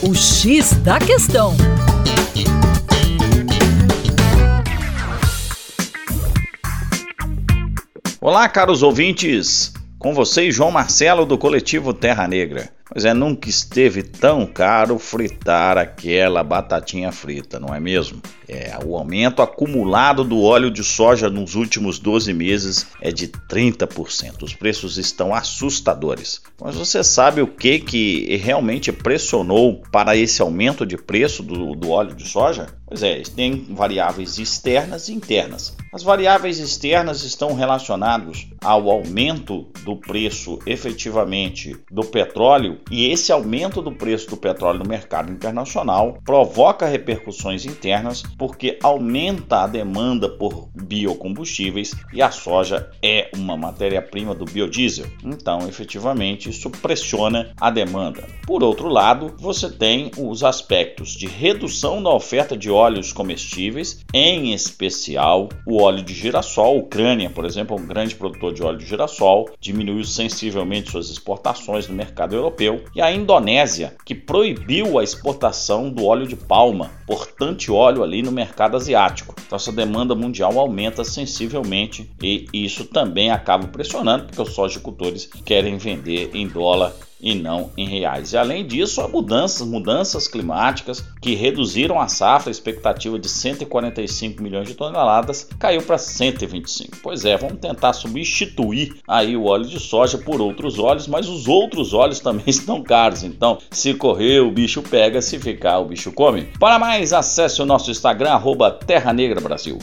O X da questão. Olá, caros ouvintes. Com vocês, João Marcelo do coletivo Terra Negra. Pois é, nunca esteve tão caro fritar aquela batatinha frita, não é mesmo? É, o aumento acumulado do óleo de soja nos últimos 12 meses é de 30%. Os preços estão assustadores. Mas você sabe o que, que realmente pressionou para esse aumento de preço do, do óleo de soja? Pois é, tem variáveis externas e internas. As variáveis externas estão relacionadas ao aumento do preço efetivamente do petróleo e esse aumento do preço do petróleo no mercado internacional provoca repercussões internas porque aumenta a demanda por biocombustíveis e a soja é uma matéria-prima do biodiesel. Então, efetivamente, isso pressiona a demanda. Por outro lado, você tem os aspectos de redução da oferta de óleos comestíveis, em especial o óleo de girassol. A Ucrânia, por exemplo, é um grande produtor de óleo de girassol, diminuiu sensivelmente suas exportações no mercado europeu, e a Indonésia, que proibiu a exportação do óleo de palma, importante óleo ali no mercado asiático. Então essa demanda mundial aumenta sensivelmente e isso também acaba pressionando porque os sojicultores querem vender em dólar e não em reais. E além disso, há mudanças, mudanças climáticas que reduziram a safra, a expectativa de 145 milhões de toneladas caiu para 125. Pois é, vamos tentar substituir aí o óleo de soja por outros óleos, mas os outros óleos também estão caros. Então, se correr, o bicho pega, se ficar, o bicho come. Para mais, acesse o nosso Instagram, arroba Terra Negra Brasil.